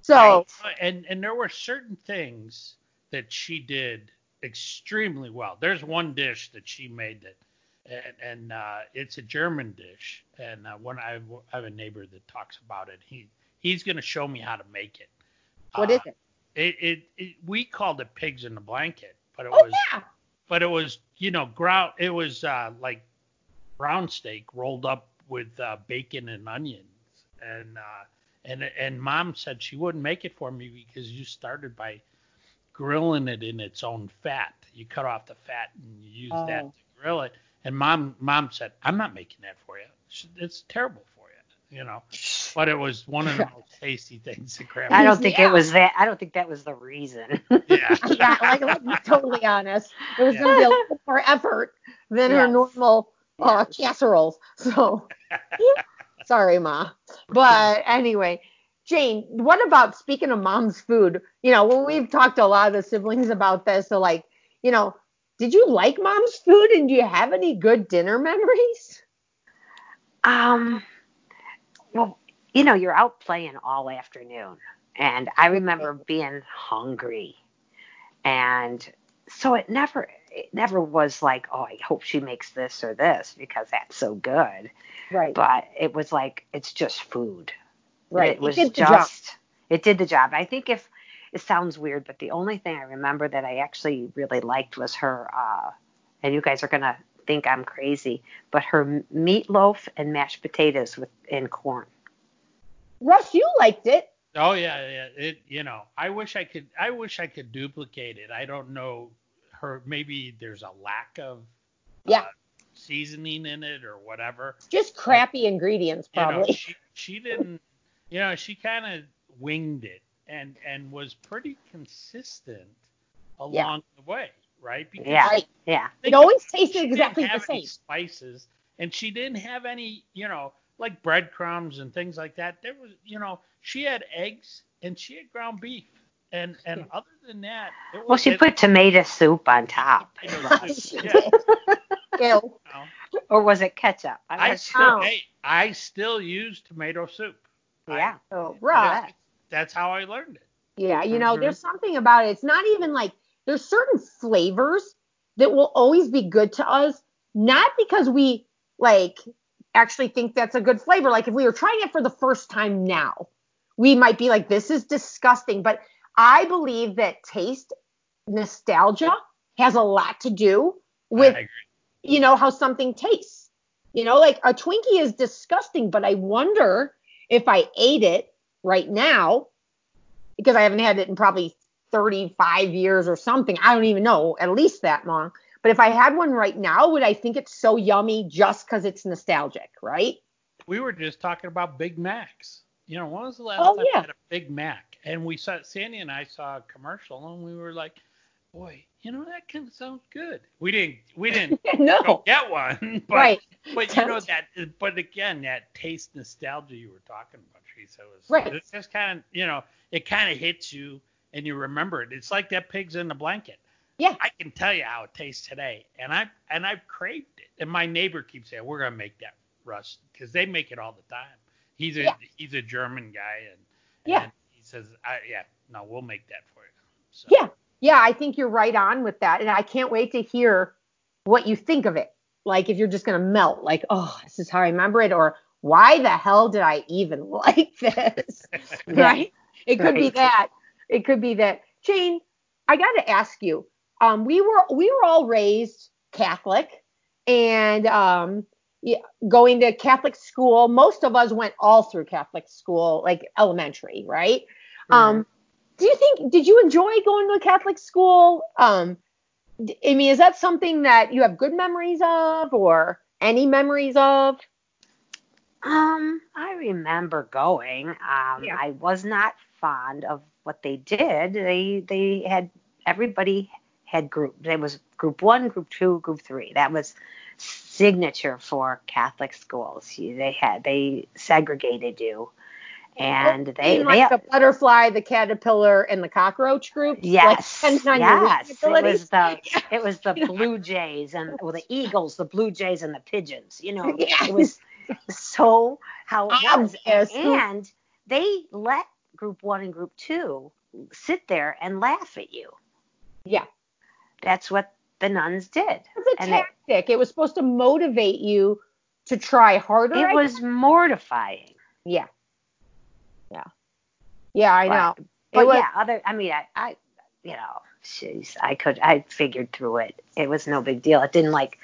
So Right. and and there were certain things that she did extremely well. There's one dish that she made that, and, and uh, it's a German dish. And uh, when I, I have a neighbor that talks about it, he he's gonna show me how to make it. what Uh, is it? It, it, it we called it pigs in the blanket, but it Oh was yeah. but it was you know ground it was uh, like brown steak rolled up with uh, bacon and onions and uh, and and mom said she wouldn't make it for me because you started by grilling it in its own fat you cut off the fat and you use that Oh. to grill it and mom mom said i'm not making that for you It's- it's terrible for you you know but it was one of the most tasty things that grandma I don't think Yeah. it was that. I don't think that was the reason. yeah yeah, like let's be totally honest. It was gonna be a little more effort than her Yes. Normal uh, casseroles. So sorry, ma. But anyway, Jane, what about speaking of mom's food? You know, well, we've talked to a lot of the siblings about this. So, like, you know, did you like mom's food and do you have any good dinner memories? Um, well, you know, you're out playing all afternoon. And I remember being hungry. And so it never it never was like, oh, I hope she makes this or this because that's so good. Right. But it was like it's just food. Right. It was did the just job. it did the job. I think if it sounds weird, but the only thing I remember that I actually really liked was her uh and you guys are gonna think I'm crazy, but her m- meatloaf and mashed potatoes with and corn. Russ, you liked it. Oh yeah, yeah. It you know, I wish I could I wish I could duplicate it. I don't know her maybe there's a lack of Yeah. uh, seasoning in it or whatever. Just crappy ingredients, You know, probably. she she didn't you know, she kind of winged it and and was pretty consistent along the way, right? Because Yeah. Right. Yeah. It always tasted exactly the same. spices and she didn't have any, you know, like breadcrumbs and things like that. There was, you know, she had eggs and she had ground beef. And and other than that, it was Well, she it- put tomato soup on top. potato soup, yeah. Ew. Or was it ketchup? I'm I still, hey, I still use tomato soup. I- Yeah. Oh, that's, that's how I learned it. Yeah, you know, Mhm. there's something about it. It's not even like there's certain flavors that will always be good to us, not because we like actually think that's a good flavor. Like if we were trying it for the first time now, we might be like, this is disgusting. But I believe that taste nostalgia has a lot to do with you know how something tastes. You know, like a Twinkie is disgusting, but I wonder if I ate it right now because I haven't had it in probably 35 years or something. I don't even know, at least that long. But if I had one right now, would I think it's so yummy just because it's nostalgic, right? We were just talking about Big Macs. You know, when was the last Oh, time yeah. I had a Big Mac? And we saw Sandy and I saw a commercial and we were like, boy, you know that kind of sounds good. We didn't we didn't no. get one, but Right. but you know that but again that taste nostalgia you were talking about, Teresa, was Right. it's just kind of you know it kind of hits you and you remember it. It's like that pig's in the blanket. Yeah. I can tell you how it tastes today, and I and I've craved it. And my neighbor keeps saying we're gonna make that Russ because they make it all the time. He's a Yeah. he's a German guy and Yeah. and says I, yeah no we'll make that for you. So, Yeah. Yeah, I think you're right on with that. And I can't wait to hear what you think of it. Like if you're just going to melt, like, oh, this is how I remember it, or why the hell did I even like this? right? It could be that. It could be that. Jane, I got to ask you. Um, we were we were all raised Catholic, and um, yeah, going to Catholic school. Most of us went all through Catholic school, like elementary, right? Um, do you think did you enjoy going to a Catholic school? Um, I mean, is that something that you have good memories of, or any memories of? Um, I remember going. Um, Yeah. I was not fond of what they did. They they had everybody had group. There was group one, group two, group three. That was signature for Catholic schools. You, they had they segregated you, and they like the butterfly, the caterpillar, and the cockroach group. Yes, like, depending on your yes. It was the it was the blue jays and well, the eagles, the blue jays and the pigeons. You know, Yeah. it was so how it was, Obvious. and they let group one and group two sit there and laugh at you. Yeah, That's what the nuns did. it's a And it- tactic. It was supposed to motivate you to try harder. It was mortifying. Yeah. Yeah, I know. But, but was- yeah, other I mean I, I you know, jeez, I could I figured through it. It was no big deal. It didn't like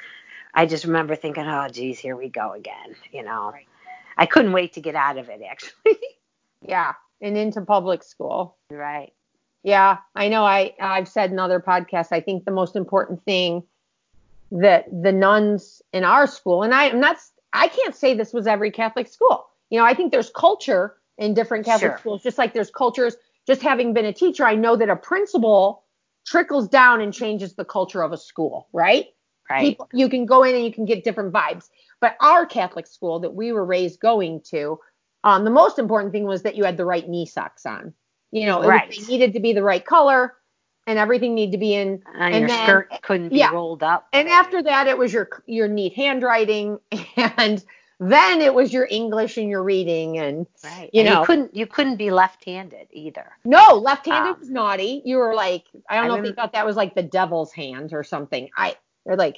I just remember thinking, oh geez, here we go again, you know. Right. I couldn't wait to get out of it actually. Yeah. And into public school. right. Yeah, I know. I I've said in other podcasts. I think the most important thing that the nuns in our school, and I, am not. I can't say this was every Catholic school. You know, I think there's culture in different Catholic Sure. schools, just like there's cultures. Just having been a teacher, I know that a principal trickles down and changes the culture of a school, right? Right. People, you can go in and you can get different vibes. But our Catholic school that we were raised going to, um, the most important thing was that you had the right knee socks on. You know, it was- they needed to be the right color, and everything needed to be in. and, and your then- skirt couldn't be yeah. rolled up. And after that, it was your your neat handwriting, and then it was your English and your reading, and right. you And know- you couldn't you couldn't be left-handed either. no, left-handed Um, was naughty. You were like, I don't I know if they rem- thought that was like the devil's hand or something. I they're like,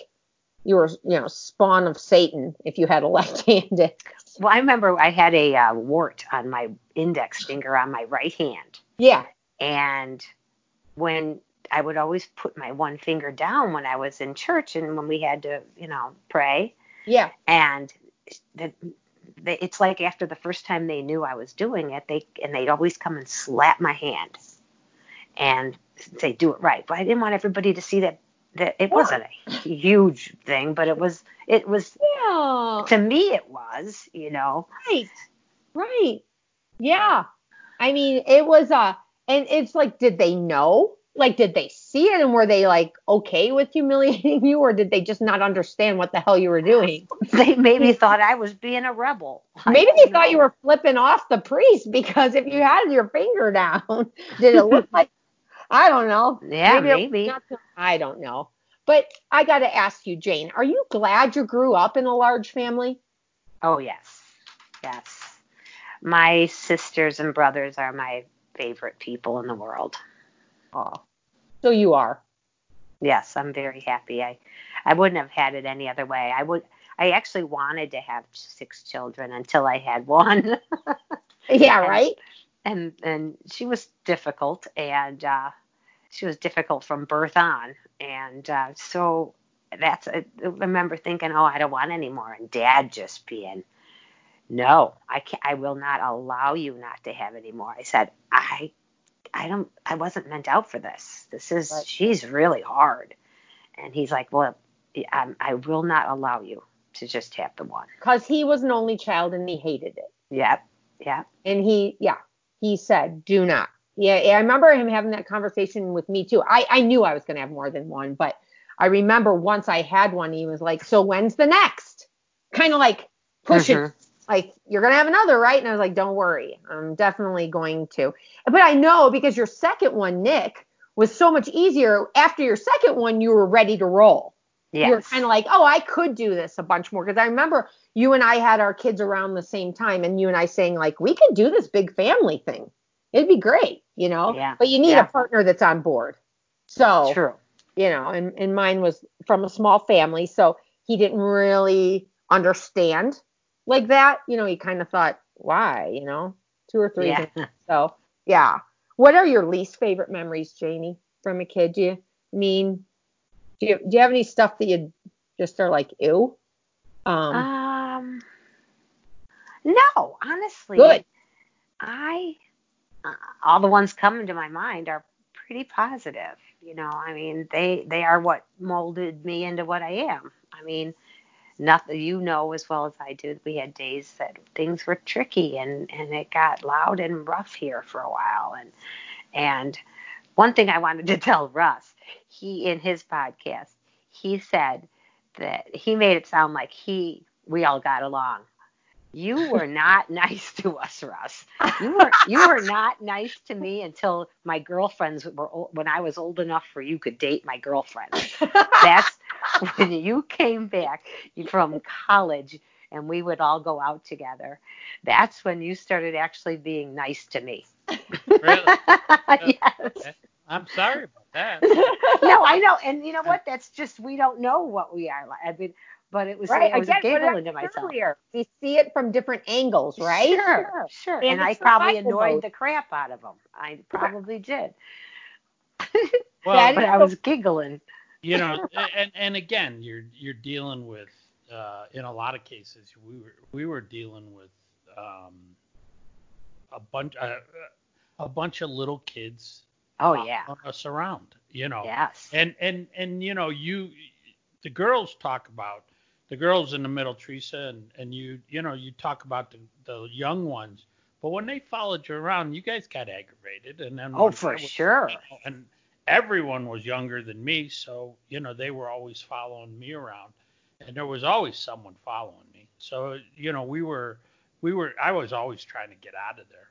you were you know spawn of Satan if you had a left-handed. Well, I remember I had a uh, wart on my index finger on my right hand, Yeah, and when I would always put my one finger down when I was in church and when we had to, you know, pray, yeah, and the, they, it's like after the first time they knew I was doing it, they and they'd always come and slap my hand and say, "Do it right." But I didn't want everybody to see that that it wasn't a huge thing, but it was it was yeah. to me it was, you know. Right. Right. Yeah. I mean, it was a and it's like did they know? Like did they see it and were they like okay with humiliating you or did they just not understand what the hell you were doing? They maybe thought I was being a rebel. Maybe they thought you were flipping off the priest because if you had your finger down, did it look like I don't know. Yeah, maybe. not I don't know. But I got to ask you, Jane, are you glad you grew up in a large family? Oh yes, yes. My sisters and brothers are my favorite people in the world. Oh, so you are. Yes, I'm very happy. I I wouldn't have had it any other way. I would. I actually wanted to have six children until I had one, Yeah, And- right? and and she was difficult, and uh, she was difficult from birth on, and uh, so that's. I remember thinking, oh, I don't want any more, and Dad just being, no, I can't. I will not allow you not to have any more. I said, I, I don't. I wasn't meant out for this. This is. Right. She's really hard, and he's like, well, I, I will not allow you to just have the one. Because he was an only child and he hated it. Yep. Yep. And he, yeah, he said, do not. Yeah, yeah, I remember him having that conversation with me too. I, I knew I was going to have more than one, but I remember once I had one, he was like, so when's the next? Kind of like pushing, Mhm. Like, you're going to have another, right? And I was like, don't worry, I'm definitely going to. But I know because your second one, Nick, was so much easier. After your second one, you were ready to roll. Yes. you were kind of like, oh, I could do this a bunch more. Because I remember you and I had our kids around the same time, and you and I saying, like, we could do this big family thing. It'd be great, you know? Yeah. But you need Yeah. a partner that's on board. So, True. you know, and, and mine was from a small family. So he didn't really understand like that. You know, he kind of thought, why, you know, two or three. Yeah. So, yeah. What are your least favorite memories, Janie, from a kid? Do you mean, do you, do you have any stuff that you just are like, ew? Um, Um, no, honestly, Good. I uh, all the ones coming to my mind are pretty positive. You know, I mean, they they are what molded me into what I am. I mean, nothing you know as well as I do. We had days that things were tricky and and it got loud and rough here for a while. And and one thing I wanted to tell Russ, he in his podcast, he said that he made it sound like he we all got along. You were not nice to us, Russ. You were you were not nice to me until my girlfriends were old, when I was old enough for you could date my girlfriend. That's when you came back from college and we would all go out together. That's when you started actually being nice to me. Really? yes. Eh, I'm sorry about that. No, I know, and you know what? That's just we don't know what we are like. I mean, but it was right. it was Again, a what giggle I into myself. earlier. We see it from different angles, right? Sure, sure. And And, I probably annoyed mode. the crap out of them. I probably did. Well, but I was giggling. You know, and and again, you're you're dealing with uh, in a lot of cases we were we were dealing with um, a bunch uh, a bunch of little kids Oh yeah. us around, you know, Yes. and and and you know you the girls talk about the girls in the middle, Teresa, and and you you know you talk about the the young ones, but when they followed you around, you guys got aggravated, and then Oh, for was- sure. and everyone was younger than me, so you know they were always following me around, and there was always someone following me. So you know we were we were I was always trying to get out of there.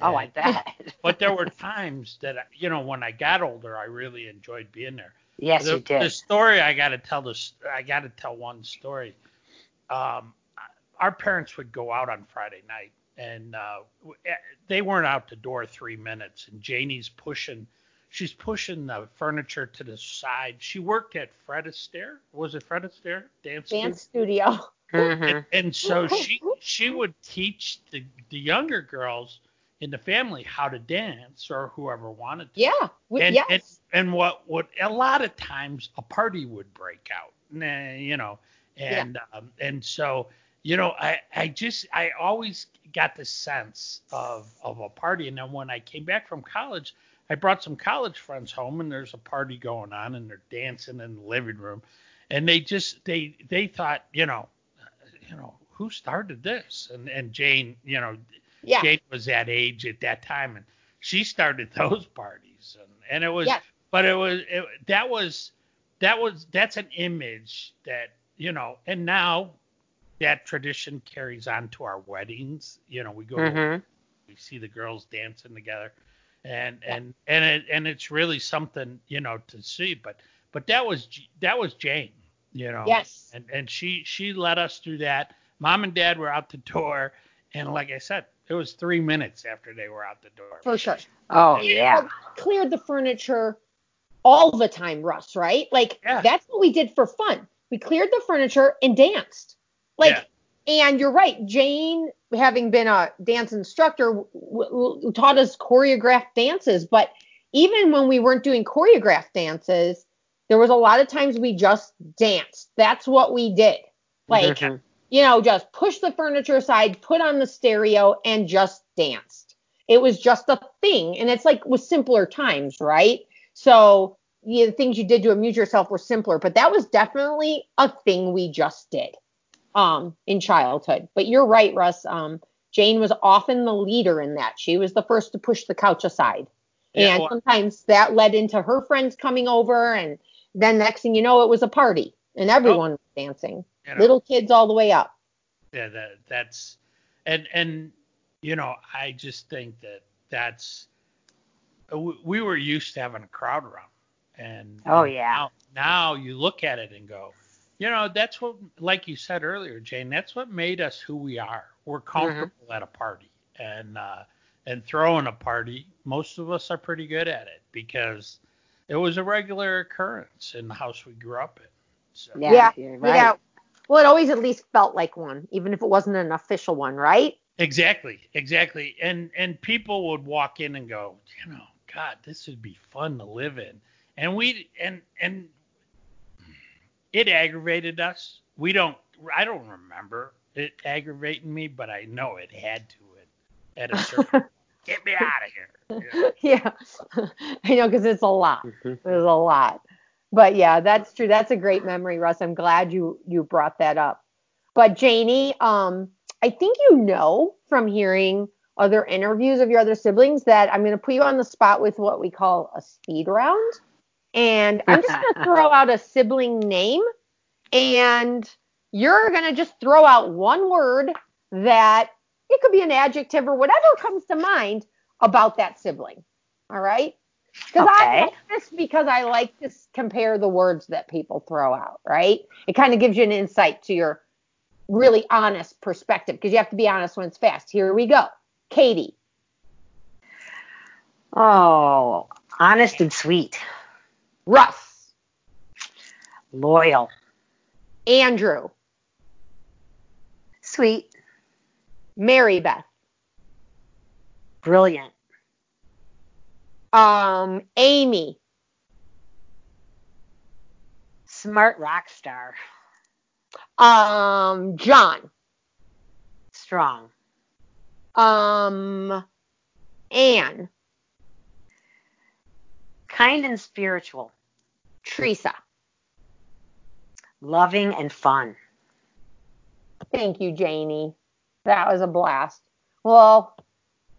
Oh, I bet. but there were times that you know when I got older, I really enjoyed being there. Yes, the, you did. The story I got to tell this. I got to tell one story. Um, our parents would go out on Friday night, and uh, eh, they weren't out the door three minutes, and Janie's pushing. She's pushing the furniture to the side. She worked at Fred Astaire. Was it Fred Astaire? Dance, Dance studio. Mhm. and, and so she she would teach the the younger girls in the family how to dance or whoever wanted to. Yeah. We, And, yes. and and what what a lot of times a party would break out, you know, and um, and so you know I I just I always got the sense of of a party, and then when I came back from college. I brought some college friends home and there's a party going on and they're dancing in the living room and they just they they thought you know you know who started this and and Jane you know yeah. Jane was that age at that time, and she started those parties, and, and it was, Yes. but it was, it, that was, that was, that's an image that you know, and now that tradition carries on to our weddings. You know, we go, Mhm. we see the girls dancing together, and and and it and it's really something you know to see. But but that was that was Jane, you know, Yes. and and she she led us through that. Mom and Dad were out the door, and like I said, it was three minutes after they were out the door. For sure. Oh yeah. Cleared the furniture all the time, Russ, right? Like Yeah. that's what we did for fun. We cleared the furniture and danced. Like and you're right, Jane having been a dance instructor w- taught us choreographed dances, but even when we weren't doing choreographed dances, there was a lot of times we just danced. That's what we did. Like Mhm. you know, just push the furniture aside, put on the stereo, and just danced. It was just a thing. And it's like with simpler times, right? So the things you did to amuse yourself were simpler, but that was definitely a thing we just did um, in childhood. But you're right, Russ. Um, Jane was often the leader in that. She was the first to push the couch aside. Yeah, and well- sometimes that led into her friends coming over, and then next thing you know, it was a party and everyone was dancing You know, little kids all the way up. yeah, that that's and and you know I just think that that's we we were used to having a crowd around, and Oh, yeah. now, now you look at it and go, you know, that's what like you said earlier, Jane, that's what made us who we are. We're comfortable at a party, and uh, and throwing a party, most of us are pretty good at it because it was a regular occurrence in the house we grew up in. So, Yeah, Yeah, right. Yeah. Well, it always at least felt like one, even if it wasn't an official one, right? Exactly, exactly. And and people would walk in and go, you know, God, this would be fun to live in. And we and and it aggravated us. We don't I don't remember it aggravating me, but I know it had to it at a certain get me out of here. Yeah. yeah. I know because it's a lot. Mhm. There's a lot. But yeah, that's true. That's a great memory, Russ. I'm glad you you brought that up. But Janie, um, I think you know from hearing other interviews of your other siblings that I'm going to put you on the spot with what we call a speed round. And I'm just going to throw out a sibling name and you're going to just throw out one word that it could be an adjective or whatever comes to mind about that sibling. All right? Because I Okay. like this because I like to compare the words that people throw out, right? It kind of gives you an insight to your really honest perspective because you have to be honest when it's fast. Here we go. Katie, Oh, honest and sweet, Russ, loyal, Andrew, sweet, Mary Beth, brilliant, um, Amy, smart rock star, um, John, strong, um, Anne, kind and spiritual, Teresa. loving and fun. Thank you, Janie. That was a blast. Well,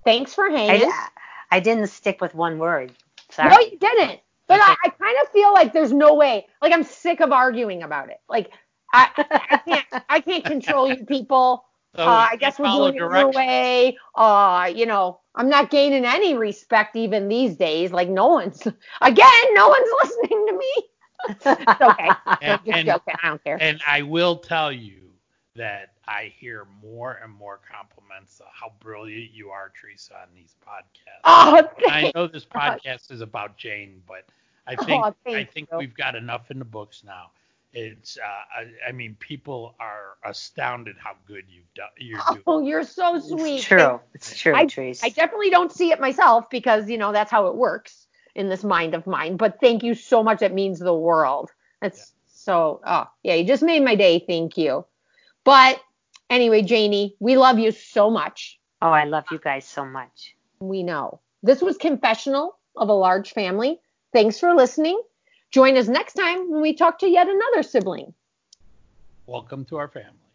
thanks for hanging. I, I didn't stick with one word. Sorry. No, you didn't. But I, I kind of feel like there's no way. Like I'm sick of arguing about it. Like I, I can't I can't control you people. So uh, I guess we're follow doing it your way. Uh, you know, I'm not gaining any respect even these days. Like no one's again, no one's listening to me. It's okay. And- I'm and- joking. I don't care. And I will tell you that I hear more and more compliments of how brilliant you are, Teresa, on these podcasts. Oh, And I know this podcast is about Jane, but I think Oh, I think you. we've got enough in the books now. It's uh, I, I mean people are astounded how good you've done you're doing. Oh, you're so sweet. It's true. It's true, I- Trees. I definitely don't see it myself because, you know, that's how it works in this mind of mine. But thank you so much. It means the world. That's so, oh, yeah, you just made my day. Thank you. But anyway, Janie, we love you so much. oh, I love you guys so much. We know. This was Confessional of a Large Family. Thanks for listening. Join us next time when we talk to yet another sibling. Welcome to our family.